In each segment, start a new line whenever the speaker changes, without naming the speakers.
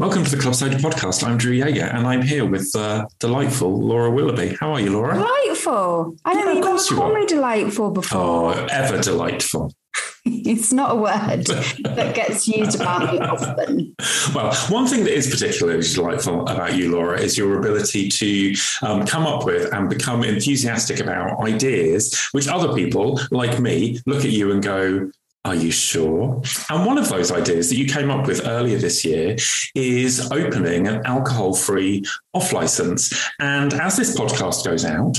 Welcome to the Club Clubside podcast. I'm Dru Jaeger, and I'm here with uh, delightful Laura Willoughby. How are you, Laura?
Delightful. I don't
Yeah,
think
of
you've
course you
called
are.
me delightful before.
Oh, ever delightful.
it's not a word that gets used about me often.
Well, one thing that is particularly delightful about you, Laura, is your ability to um, come up with and become enthusiastic about ideas which other people, like me, look at you and go, are you sure? And one of those ideas that you came up with earlier this year is opening an alcohol free off license. And as this podcast goes out,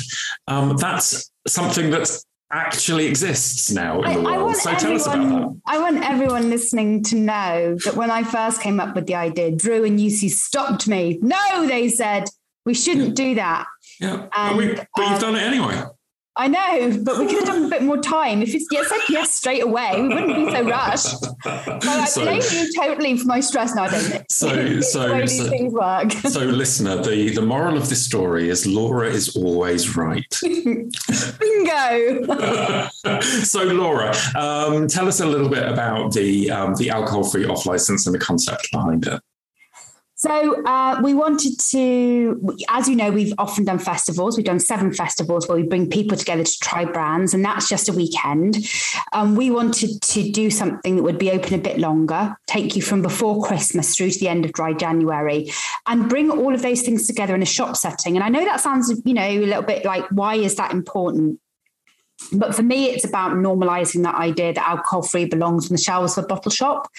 um, that's something that actually exists now in
I,
the world. So tell us about that.
I want everyone listening to know that when I first came up with the idea, Dru and Jussi stopped me. No, they said, we shouldn't do that.
Yeah, but, we, but you've
um,
done it anyway.
I know, but we could have done a bit more time. If it's yes, said yes straight away, we wouldn't be so rushed. But I
So-
blame you totally for my stress now, don't it?
So- so-
the way these
so-
things work.
So, listener, the, the moral of this story is Laura is always right.
Bingo.
so, Laura, um, tell us a little bit about the um, the alcohol free off license and the concept behind it.
So uh, we wanted to, as you know, we've often done festivals. We've done seven festivals where we bring people together to try brands, and that's just a weekend. Um, we wanted to do something that would be open a bit longer, take you from before Christmas through to the end of dry January, and bring all of those things together in a shop setting. And I know that sounds, you know, a little bit like, why is that important? But for me, it's about normalizing that idea that alcohol free belongs on the shelves of a bottle shop.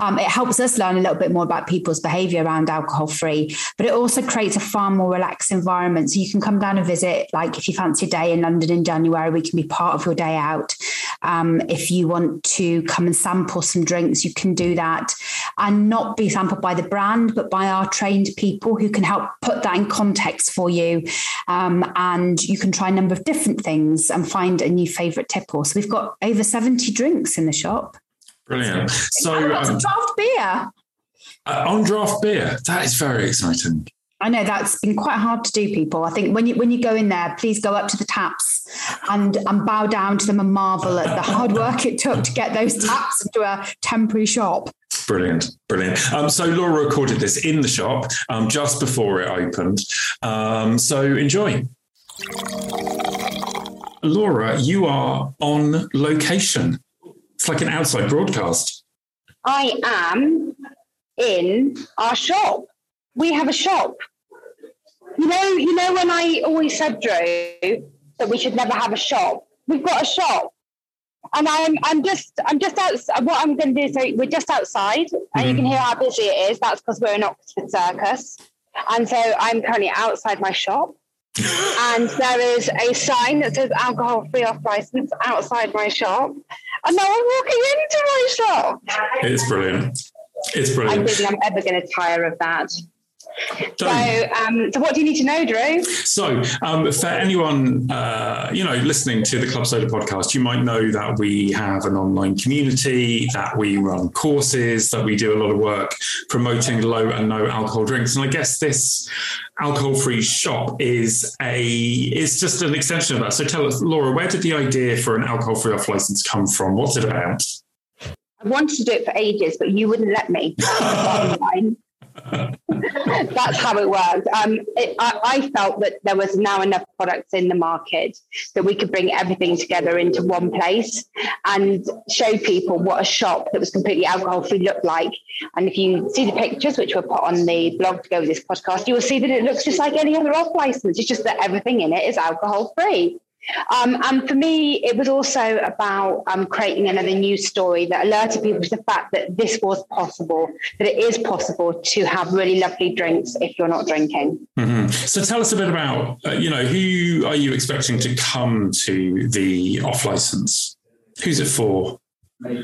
Um, it helps us learn a little bit more about people's behavior around alcohol free, but it also creates a far more relaxed environment. So you can come down and visit, like if you fancy a day in London in January, we can be part of your day out. Um, if you want to come and sample some drinks, you can do that and not be sampled by the brand, but by our trained people who can help put that in context for you. Um, and you can try a number of different things and find a new favorite tipple. So we've got over 70 drinks in the shop.
Brilliant. So,
and lots
um,
of draft beer.
uh, on draft beer, that is very exciting.
I know that's been quite hard to do, people. I think when you when you go in there, please go up to the taps and and bow down to them and marvel at the hard work it took to get those taps into a temporary shop.
Brilliant, brilliant. Um, so Laura recorded this in the shop um, just before it opened. Um, so enjoy. Laura, you are on location. It's like an outside broadcast.
I am in our shop. We have a shop. You know, you know when I always said, Dru, that we should never have a shop. We've got a shop. And I'm I'm just I'm just outside what I'm gonna do, so we're just outside and you can mm-hmm. hear how busy it is. That's because we're in Oxford Circus. And so I'm currently outside my shop. And there is a sign that says alcohol free off license outside my shop. And now I'm walking into my shop.
It's brilliant. It's
I
brilliant.
don't think I'm ever going to tire of that. So, um, so what do you need to know, Dru?
So, um, for anyone uh, you know listening to the Club Soda podcast, you might know that we have an online community, that we run courses, that we do a lot of work promoting low and no alcohol drinks. And I guess this alcohol-free shop is a is just an extension of that. So, tell us, Laura, where did the idea for an alcohol-free off license come from? What's it about?
I wanted to do it for ages, but you wouldn't let me. That's how it worked. Um, it, I, I felt that there was now enough products in the market that we could bring everything together into one place and show people what a shop that was completely alcohol free looked like. And if you see the pictures, which were put on the blog to go with this podcast, you will see that it looks just like any other off license. It's just that everything in it is alcohol free. Um, and for me, it was also about um, creating another news story that alerted people to the fact that this was possible, that it is possible to have really lovely drinks if you're not drinking.
Mhm. So, tell us a bit about uh, you know who are you expecting to come to the off license? Who's it for?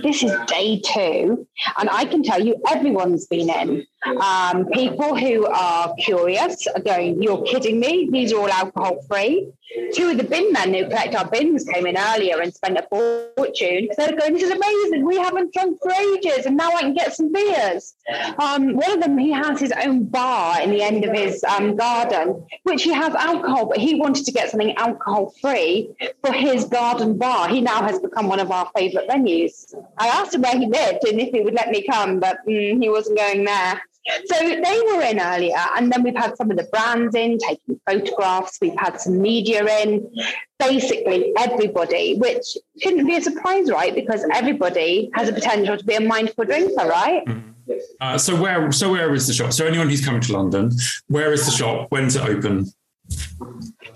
This is day two, and I can tell you everyone's been in. Um, people who are curious are going, You're kidding me? These are all alcohol free. Two of the bin men who collect our bins came in earlier and spent a fortune. They're going, This is amazing. We haven't drunk for ages, and now I can get some beers. Um, one of them, he has his own bar in the end of his um, garden, which he has alcohol, but he wanted to get something alcohol free for his garden bar. He now has become one of our favourite venues. I asked him where he lived and if he would let me come, but mm, he wasn't going there. So they were in earlier, and then we've had some of the brands in taking photographs. We've had some media in, basically everybody, which shouldn't be a surprise, right? Because everybody has a potential to be a mindful drinker, right?
Mm-hmm. Uh, so where so where is the shop? So anyone who's coming to London, where is the shop? When's it open?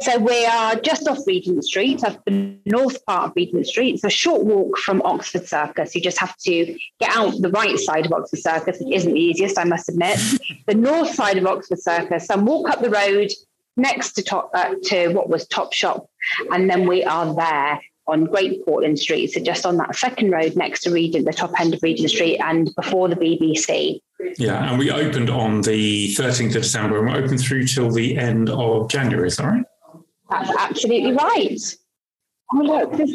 So we are just off Regent Street, so the north part of Regent Street. It's a short walk from Oxford Circus. You just have to get out the right side of Oxford Circus, which isn't the easiest, I must admit. the north side of Oxford Circus, and walk up the road next to top uh, to what was Top Shop, and then we are there on Great Portland Street. So just on that second road next to Regent, the top end of Regent Street, and before the BBC.
Yeah, and we opened on the 13th of December, and we're open through till the end of January. Is that right?
That's absolutely right. Oh look, there's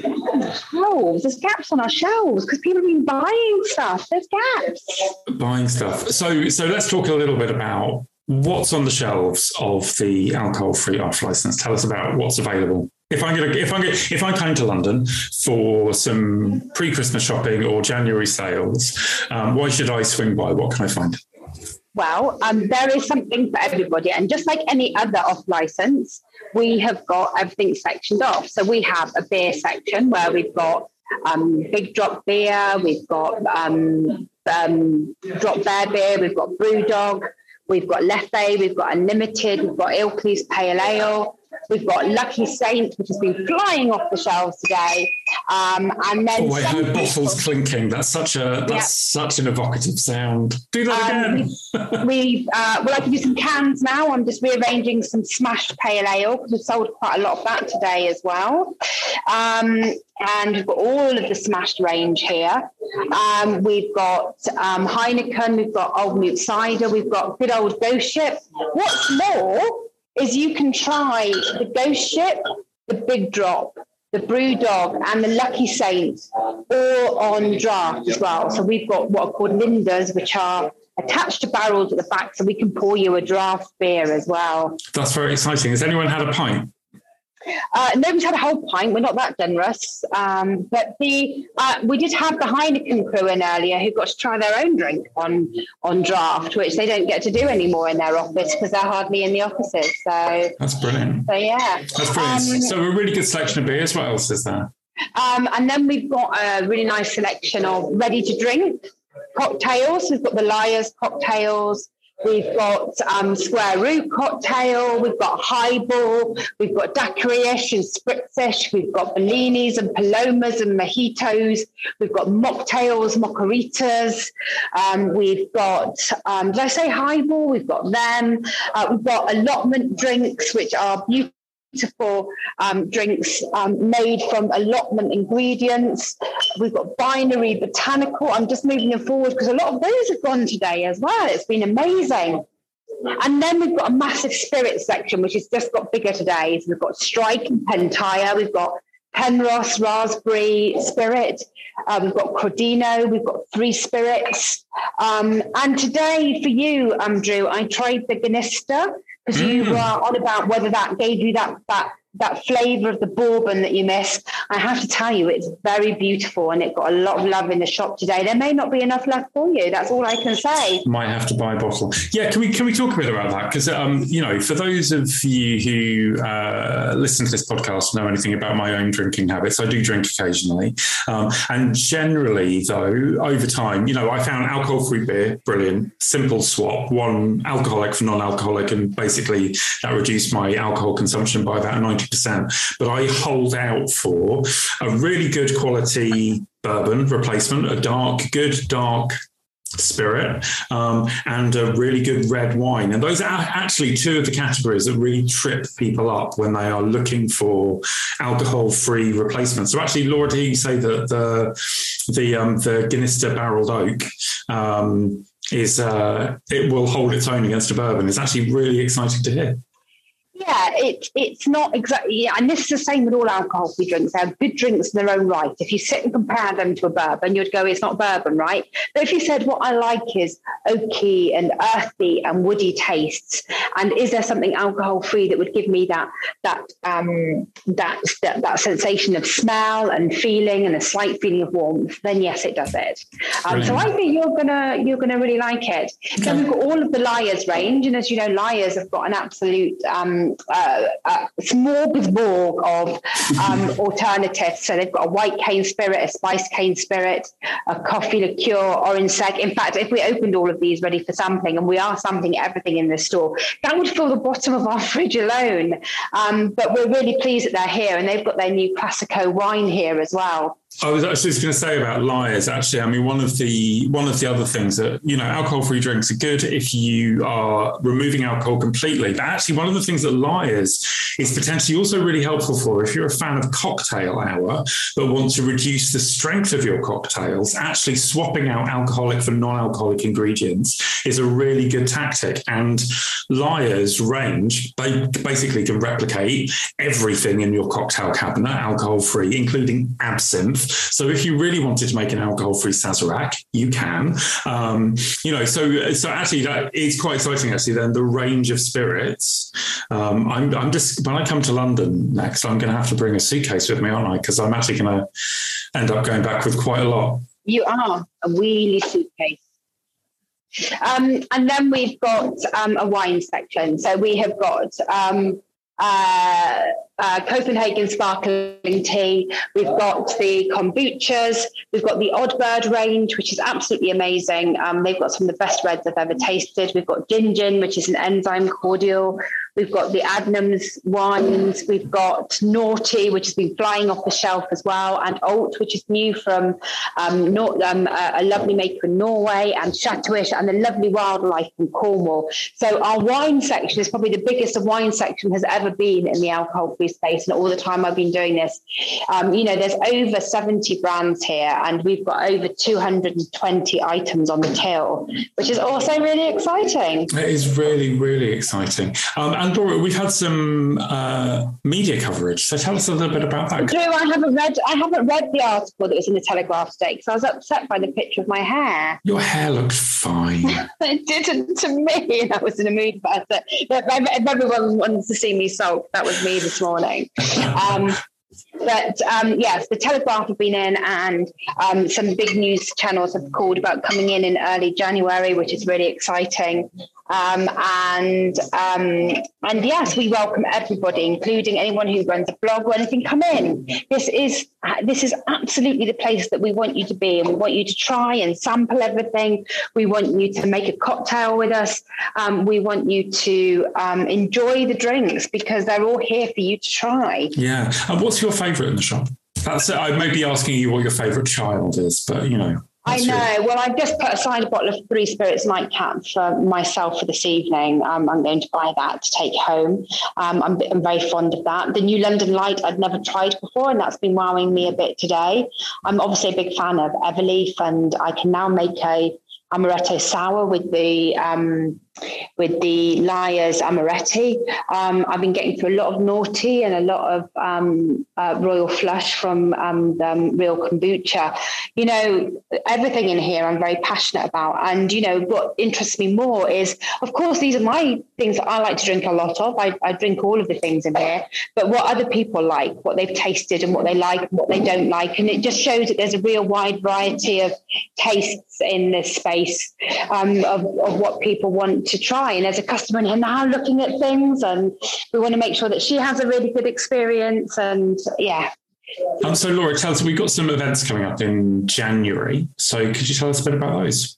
shelves. There's gaps on our shelves because people have been buying stuff. There's gaps.
Buying stuff. So, so let's talk a little bit about what's on the shelves of the alcohol-free off license. Tell us about what's available. If I'm to, if I'm gonna, if I come to London for some pre-Christmas shopping or January sales, um, why should I swing by? What can I find?
Well, um, there is something for everybody, and just like any other off license, we have got everything sectioned off. So we have a beer section where we've got um, big drop beer, we've got um, um, drop bear beer, we've got BrewDog, we've got Lethe, we've got Unlimited, we've got Ilkley's Pale Ale, We've got Lucky Saint, which has been flying off the shelves today. Um, and then
oh, I heard bottles clinking. That's such a that's yeah. such an evocative sound. Do that um,
again. we've, uh, well, I can do some cans now. I'm just rearranging some smashed pale ale because we've sold quite a lot of that today as well. Um, and we've got all of the smashed range here. Um, we've got um, Heineken, we've got Old Mout Cider, we've got good old Ghost Ship. What's more, is you can try the Ghost Ship, the Big Drop, the Brew Dog, and the Lucky Saint all on draft as well. So we've got what are called linders, which are attached to barrels at the back, so we can pour you a draft beer as well.
That's very exciting. Has anyone had a pint?
Uh, nobody's had a whole pint. We're not that generous. Um, but the uh, we did have the Heineken crew in earlier who got to try their own drink on on draft, which they don't get to do anymore in their office because they're hardly in the offices. So
that's brilliant.
So yeah,
that's brilliant. Um, so a really good selection of beers. What else is there?
Um, and then we've got a really nice selection of ready to drink cocktails. We've got the Lyre's cocktails. We've got um, square root cocktail, we've got highball, we've got daiquiri-ish and spritzish, we've got bellinis and palomas and mojitos, we've got mocktails, mockaritas, um, we've got, um, did I say highball? We've got them. Uh, we've got allotment drinks, which are beautiful beautiful um, drinks um, made from allotment ingredients. We've got binary botanical. I'm just moving them forward because a lot of those have gone today as well. It's been amazing. And then we've got a massive spirit section, which has just got bigger today. So we've got Stryyk and Pentire. We've got Penrose, Raspberry Spirit. Uh, we've got Cordino, We've got three spirits. Um, and today for you, Andrew, I tried the Gnista because mm. you were on about whether that gave you that that that flavour of the bourbon that you miss. I have to tell you, it's very beautiful and it got a lot of love in the shop today. There may not be enough left for you. That's all I can say.
Might have to buy a bottle. Yeah, can we can we talk a bit about that? Because um, you know, for those of you who uh, listen to this podcast know anything about my own drinking habits, I do drink occasionally, um, and generally, though, over time, you know, I found alcohol-free beer brilliant, simple swap, one alcoholic for non-alcoholic, and basically that reduced my alcohol consumption by about ninety 90%. But I hold out for. A really good quality bourbon replacement, a dark, good dark spirit um, and a really good red wine. And those are actually two of the categories that really trip people up when they are looking for alcohol free replacements. So actually laura do you say that the the um, the Gnista barreled oak um, is uh, it will hold its own against a bourbon it's actually really exciting to hear
yeah, it, it's not exactly, yeah, and this is the same with all alcohol-free drinks. They're good drinks in their own right. If you sit and compare them to a bourbon, you'd go, it's not bourbon, right? But if you said, what I like is oaky and earthy and woody tastes, and is there something alcohol-free that would give me that that um, that, that that sensation of smell and feeling and a slight feeling of warmth? Then yes, it does it. Um, so I think you're gonna you're gonna really like it. Okay. Then we've got all of the Lyre's range, and as you know, Lyre's have got an absolute um, uh, uh, smorgasbord of um, alternatives. So they've got a white cane spirit, a spice cane spirit, a coffee liqueur, orange sec. In fact, if we opened all of these ready for sampling, and we are sampling everything in the store, that would fill the bottom of our fridge alone. Um, but we're really pleased that they're here, and they've got their new Classico wine here as well.
I was actually just going to say about Lyre's. Actually, I mean, one of the one of the other things that you know, alcohol-free drinks are good if you are removing alcohol completely. But actually, one of the things that Lyre's is potentially also really helpful for if you're a fan of cocktail hour but want to reduce the strength of your cocktails. Actually, swapping out alcoholic for non-alcoholic ingredients is a really good tactic. And Lyre's range they basically can replicate everything in your cocktail cabinet, alcohol-free, including absinthe so if you really wanted to make an alcohol-free Sazerac, you can. Um, you know, so so actually that is quite exciting. Actually, then the range of spirits. Um, I'm I'm just when I come to London next, I'm going to have to bring a suitcase with me, aren't I? Because I'm actually going to end up going back with quite a lot.
You are a wheelie suitcase. Um, and then we've got um, a wine section. So we have got um, uh, uh, Copenhagen sparkling tea. We've got the kombuchas. We've got the Oddbird range, which is absolutely amazing. Um, they've got some of the best reds I've ever tasted. We've got Gin which is an enzyme cordial. We've got the Adnams wines. We've got Noughty, which has been flying off the shelf as well, and Alt, which is new from um, Nor- um, a, a, lovely maker in Norway, and Chateauish, and the lovely wildlife from Cornwall. So our wine section is probably the biggest the wine section has ever been in the alcohol-free space. And all the time I've been doing this, um, you know, there's over 70 brands here, and we've got over 220 items on the till, which is also really exciting.
It is really, really exciting. Um, and Laura, we've had some uh, media coverage. So tell us a little bit about that.
No, I haven't read. I haven't read the article that was in the Telegraph today because I was upset by the picture of my hair.
Your hair looked fine.
it didn't to me. I was in a mood for it. If everyone wants to see me sulk, that was me this morning. Um, but um, yes, the Telegraph have been in, and um, some big news channels have called about coming in in early January, which is really exciting. Um, and um, and yes, we welcome everybody, including anyone who runs a blog or anything. Come in. This is this is absolutely the place that we want you to be, and we want you to try and sample everything. We want you to make a cocktail with us. Um, we want you to um, enjoy the drinks because they're all here for you to try.
Yeah. And what's your favourite in the shop? That's it. I may be asking you what your favourite child is, but you know.
I know. Well, I've just put aside a bottle of Three Spirits Nightcap for myself for this evening. Um, I'm going to buy that to take home. Um, I'm, I'm, very fond of that. The New London Light I'd never tried before, and that's been wowing me a bit today. I'm obviously a big fan of Everleaf, and I can now make a amaretto sour with the um, with the Lyre's Amaretti. Um, I've been getting through a lot of Noughty and a lot of um, uh, Royal Flush from um, the Real Kombucha. You know, everything in here I'm very passionate about. And, you know, what interests me more is, of course, these are my things that I like to drink a lot of. I, I drink all of the things in here, but what other people like, what they've tasted and what they like and what they don't like. And it just shows that there's a real wide variety of tastes in this space um, of, of what people want to try. And as a customer here now looking at things, and we want to make sure that she has a really good experience. And yeah.
Um, so, Laura, tell us, we've got some events coming up in January. So, could you tell us a bit about those?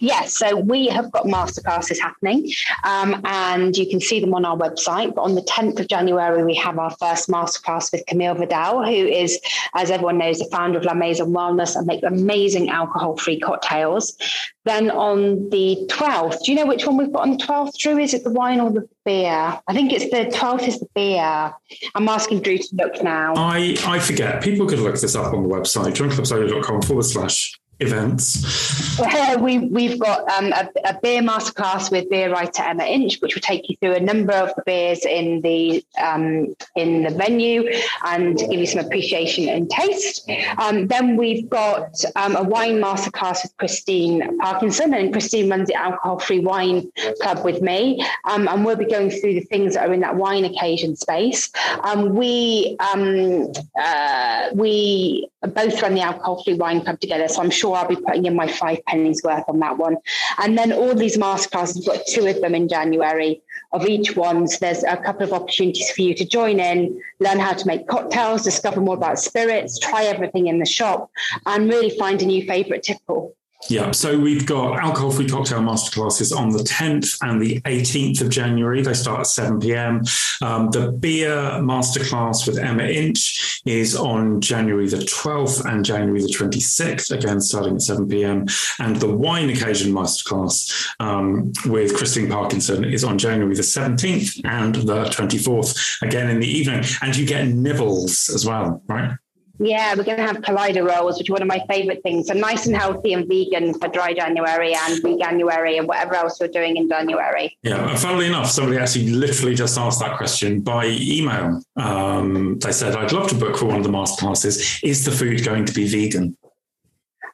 Yes, so we have got masterclasses happening, um, and you can see them on our website. But on the 10th of January, we have our first masterclass with Camille Vidal, who is, as everyone knows, the founder of La Maison Wellness and make amazing alcohol-free cocktails. Then on the 12th, do you know which one we've got on the 12th, Dru? Is it the wine or the beer? I think it's the 12th is the beer. I'm asking Dru to look now.
I, I forget. People could look this up on the website, joinclubsoda.com forward slash events?
we, we've got um, a, a, beer masterclass with beer writer Emma Inch, which will take you through a number of the beers in the um, in the venue and give you some appreciation and taste. Um, then we've got um, a wine masterclass with Christine Parkinson, and Christine runs the Alcohol Free Wine Club with me, um, and we'll be going through the things that are in that wine occasion space. Um, we uh, we both run the Alcohol Free Wine Club together, so I'm sure I'll be putting in my five pennies worth on that one. And then all these masterclasses, we've got two of them in January of each one. So there's a couple of opportunities for you to join in, learn how to make cocktails, discover more about spirits, try everything in the shop, and really find a new favorite tipple.
Yeah, so we've got alcohol free cocktail masterclasses on the 10th and the 18th of January. They start at 7 p.m. Um, the beer masterclass with Emma Inch is on January the 12th and January the 26th, again starting at 7 p.m. And the wine occasion masterclass um, with Christine Parkinson is on January the 17th and the 24th, again in the evening. And you get nibbles as well, right?
Yeah, we're going to have collider rolls, which are one of my favorite things. So nice and healthy and vegan for dry January and week January and whatever else you're doing in January.
Yeah, funnily enough, somebody actually literally just asked that question by email. Um, they said, I'd love to book for one of the masterclasses. Is the food going to be vegan?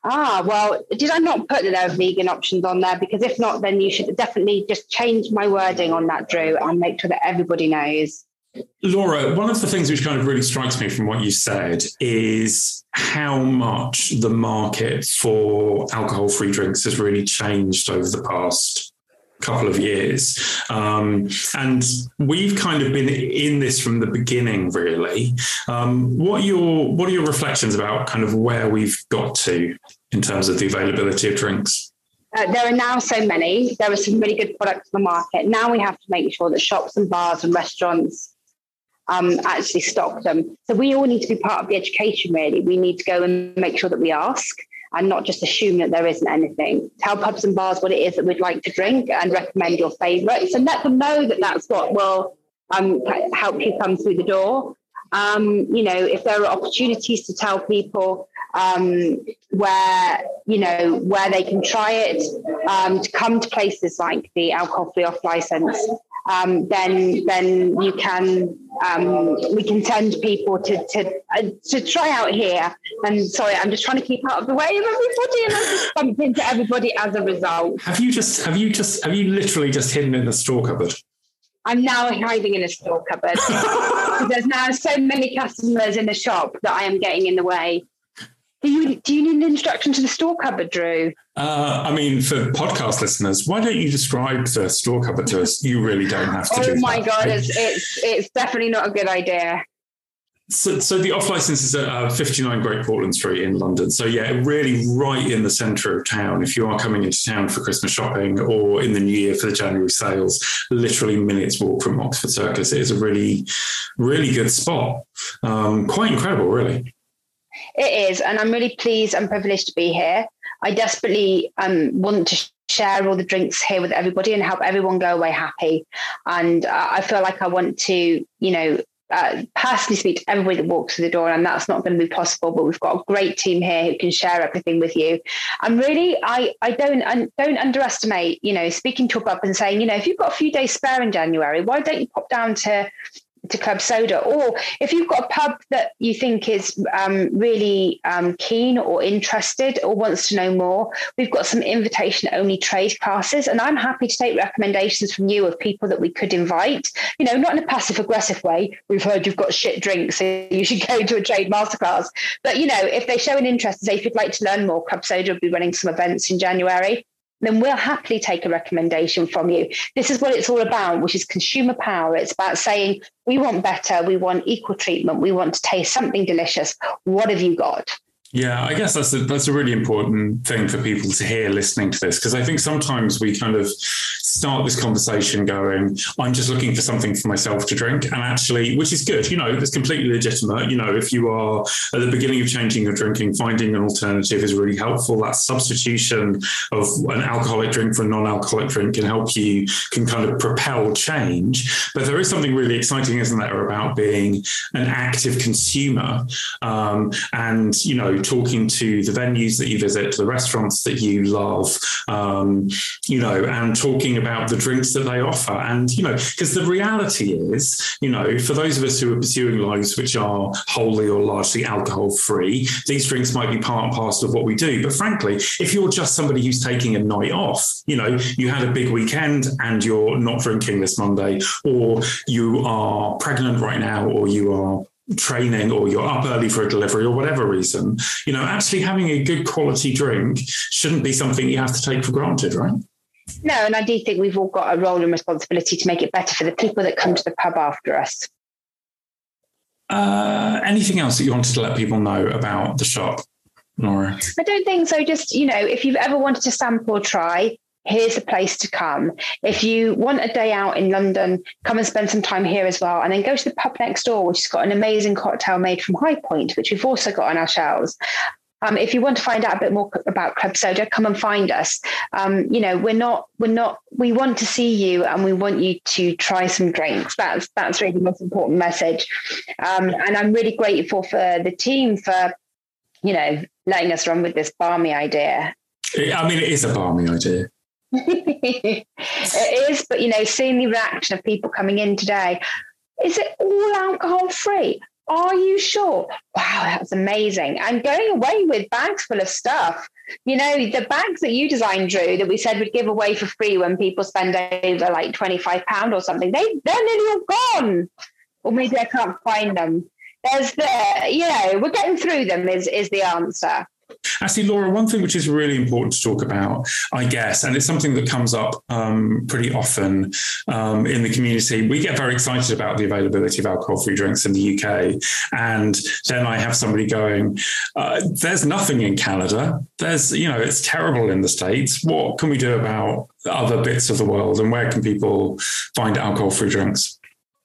Ah, well, did I not put that there are vegan options on there? Because if not, then you should definitely just change my wording on that, Dru, and make sure that everybody knows.
Laura, one of the things which kind of really strikes me from what you said is how much the market for alcohol free drinks has really changed over the past couple of years. Um, and we've kind of been in this from the beginning, really. Um, what are your what are your reflections about kind of where we've got to in terms of the availability of drinks?
Uh, there are now so many. There are some really good products on the market. Now we have to make sure that shops and bars and restaurants um, actually stop them. So we all need to be part of the education, really. We need to go and make sure that we ask and not just assume that there isn't anything. Tell pubs and bars what it is that we'd like to drink and recommend your favourites and let them know that that's what will um, help you come through the door. Um, you know, if there are opportunities to tell people um, where you know where they can try it, um, to come to places like the alcohol free off license um, then then you can um, we can send people to to uh, to try out here. And sorry, I'm just trying to keep out of the way of everybody, and I just bumped into everybody as a result.
Have you just have you just have you literally just hidden in the store cupboard?
I'm now hiding in a store cupboard. There's now so many customers in the shop that I am getting in the way. Do you do you need an introduction to the store cupboard, Dru?
Uh, I mean, for podcast listeners, why don't you describe the store cupboard to us? You really don't have to.
oh my that, god, it's it's it's definitely not a good idea.
So, so the off license is at uh, 59 Great Portland Street in London. So yeah, really right in the centre of town. If you are coming into town for Christmas shopping or in the new year for the January sales, literally minutes walk from Oxford Circus. It is a really, really good spot. Um, quite incredible, really.
It is, and I'm really pleased and privileged to be here. I desperately um, want to share all the drinks here with everybody and help everyone go away happy. And uh, I feel like I want to, you know, uh, personally speak to everybody that walks through the door, and that's not going to be possible. But we've got a great team here who can share everything with you. And really, I I don't don't underestimate, you know, speaking to a pub and saying, you know, if you've got a few days spare in January, why don't you pop down to to Club Soda, or if you've got a pub that you think is um, really um, keen or interested or wants to know more, we've got some invitation only trade classes, and I'm happy to take recommendations from you of people that we could invite. You know, not in a passive aggressive way. We've heard you've got shit drinks, so you should go to a trade masterclass. But you know, if they show an interest, say if you'd like to learn more, Club Soda will be running some events in January then we'll happily take a recommendation from you. This is what it's all about, which is consumer power. It's about saying, we want better, we want equal treatment, we want to taste something delicious. What have you got?
Yeah, I guess that's a, that's a really important thing for people to hear listening to this because I think sometimes we kind of start this conversation going, I'm just looking for something for myself to drink. And actually, which is good, you know, it's completely legitimate. You know, if you are at the beginning of changing your drinking, finding an alternative is really helpful. That substitution of an alcoholic drink for a non alcoholic drink can help you, can kind of propel change. But there is something really exciting, isn't there, about being an active consumer um, and, you know, talking to the venues that you visit, the restaurants that you love, um, you know, and talking about the drinks that they offer. And, you know, because the reality is, you know, for those of us who are pursuing lives which are wholly or largely alcohol free, these drinks might be part and parcel of what we do. But frankly, if you're just somebody who's taking a night off, you know, you had a big weekend and you're not drinking this Monday, or you are pregnant right now, or you are training or you're up early for a delivery or whatever reason, you know, actually having a good quality drink shouldn't be something you have to take for granted, right?
No, and I do think we've all got a role and responsibility to make it better for the people that come to the pub after us.
Uh, anything else that you wanted to let people know about the shop, Laura?
I don't think so. Just, you know, if you've ever wanted to sample or try, here's the place to come. If you want a day out in London, come and spend some time here as well. And then go to the pub next door, which has got an amazing cocktail made from High Point, which we've also got on our shelves. Um, if you want to find out a bit more about Club Soda, come and find us. Um, you know, we're not, we're not, we want to see you and we want you to try some drinks. That's that's really the most important message. Um, and I'm really grateful for the team for, you know, letting us run with this balmy idea.
I mean, it is a balmy idea.
it is, but you know, seeing the reaction of people coming in today, is it all alcohol free? Are you sure? Wow, that's amazing. And going away with bags full of stuff. You know, the bags that you designed, Dru, that we said would give away for free when people spend over like £25 or something, they, they're nearly all gone. Or maybe I can't find them. There's the, you know, we're getting through them is, is the answer.
Actually, Laura, one thing which is really important to talk about, I guess, and it's something that comes up um, pretty often um, in the community. We get very excited about the availability of alcohol free drinks in the UK. And then I have somebody going, uh, there's nothing in Canada. There's, you know, it's terrible in the States. What can we do about other bits of the world? And where can people find alcohol free drinks?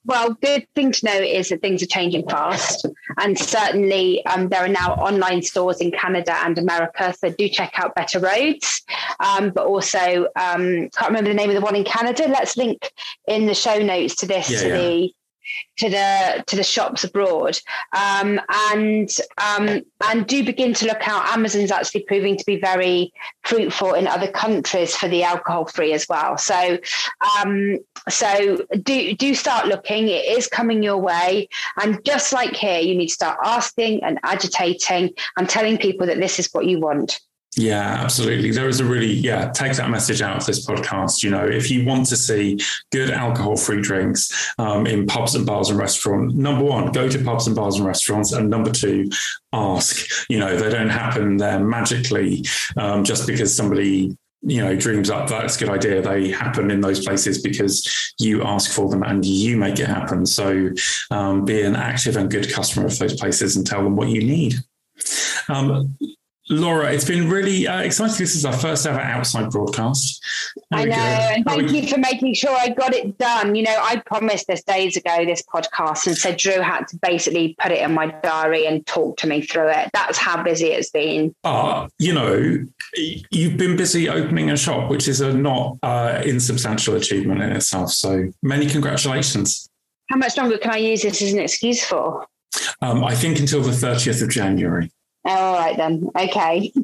Well, good thing to know is that things are changing fast. And certainly um, there are now online stores in Canada and America. So do check out Better Rhodes. Um, but also, um, can't remember the name of the one in Canada. Let's link in the show notes to this, yeah, to yeah. the to the to the shops abroad. Um, and um, and do begin to look out. Amazon's actually proving to be very fruitful in other countries for the alcohol free as well. So um, so do do start looking. It is coming your way. And just like here you need to start asking and agitating and telling people that this is what you want
yeah, absolutely. There is a really, yeah, take that message out of this podcast. You know, if you want to see good alcohol free drinks um, in pubs and bars and restaurants, number one, go to pubs and bars and restaurants. And number two, ask. You know, they don't happen there magically um, just because somebody you know dreams up that's a good idea they happen in those places because you ask for them and you make it happen so um, be an active and good customer of those places and tell them what you need um, Laura, it's been really uh, exciting. This is our first ever outside broadcast.
I know, and thank you for making sure I got it done. You know, I promised this days ago, this podcast, and said Dru had to basically put it in my diary and talk to me through it. That's how busy it's been.
Uh, you know, you've been busy opening a shop, which is a not uh, insubstantial achievement in itself. So many congratulations.
How much longer can I use this as an excuse for?
Um, I think until the 30th of January.
All right then. Okay.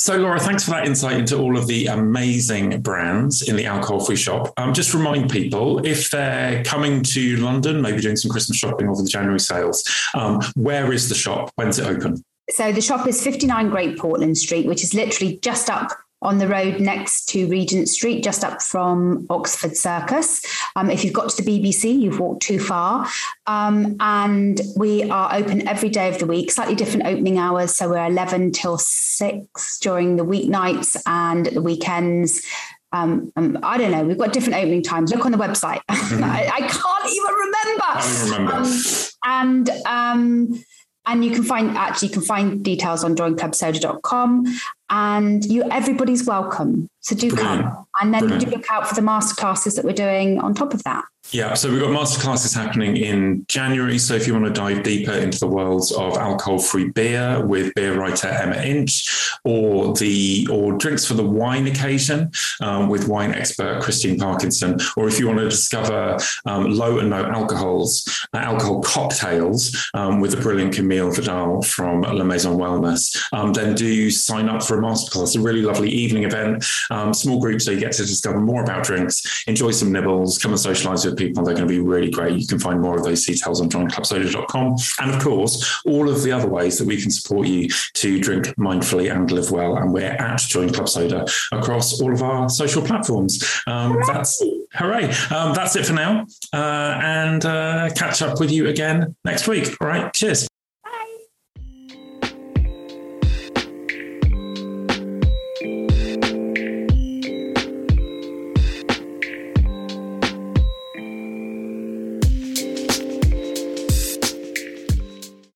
So, Laura, thanks for that insight into all of the amazing brands in the alcohol free shop. Um, just remind people if they're coming to London, maybe doing some Christmas shopping over the January sales, um, where is the shop? When's it open?
So, the shop is 59 Great Portland Street, which is literally just up on the road next to Regent Street, just up from Oxford Circus. Um, if you've got to the BBC, you've walked too far. Um, and we are open every day of the week, slightly different opening hours. So we're 11 till 6 during the weeknights and the weekends. Um, um, I don't know. We've got different opening times. Look on the website. Mm-hmm. I, I, can't even remember.
I remember. Um,
and um, and you can find actually you can find details on joinclubsoda.com and you everybody's welcome. So do Brilliant. come. And then Brilliant. do look out for the masterclasses that we're doing on top of that.
Yeah, so we've got masterclasses happening in January. So if you want to dive deeper into the worlds of alcohol-free beer with beer writer Emma Inch, or the or drinks for the wine occasion um, with wine expert Christine Parkinson, or if you want to discover um, low and no alcohols, uh, alcohol cocktails um, with the brilliant Camille Vidal from La Maison Wellness, um, then do sign up for a masterclass. A really lovely evening event, um, small group, so you get to discover more about drinks, enjoy some nibbles, come and socialize with people. They're going to be really great. You can find more of those details on joinclubsoda.com. And of course, all of the other ways that we can support you to drink mindfully and live well. And we're at Join Club Soda across all of our social platforms. Um, that's hooray. Um, that's it for now. Uh, and uh, catch up with you again next week. All right. Cheers.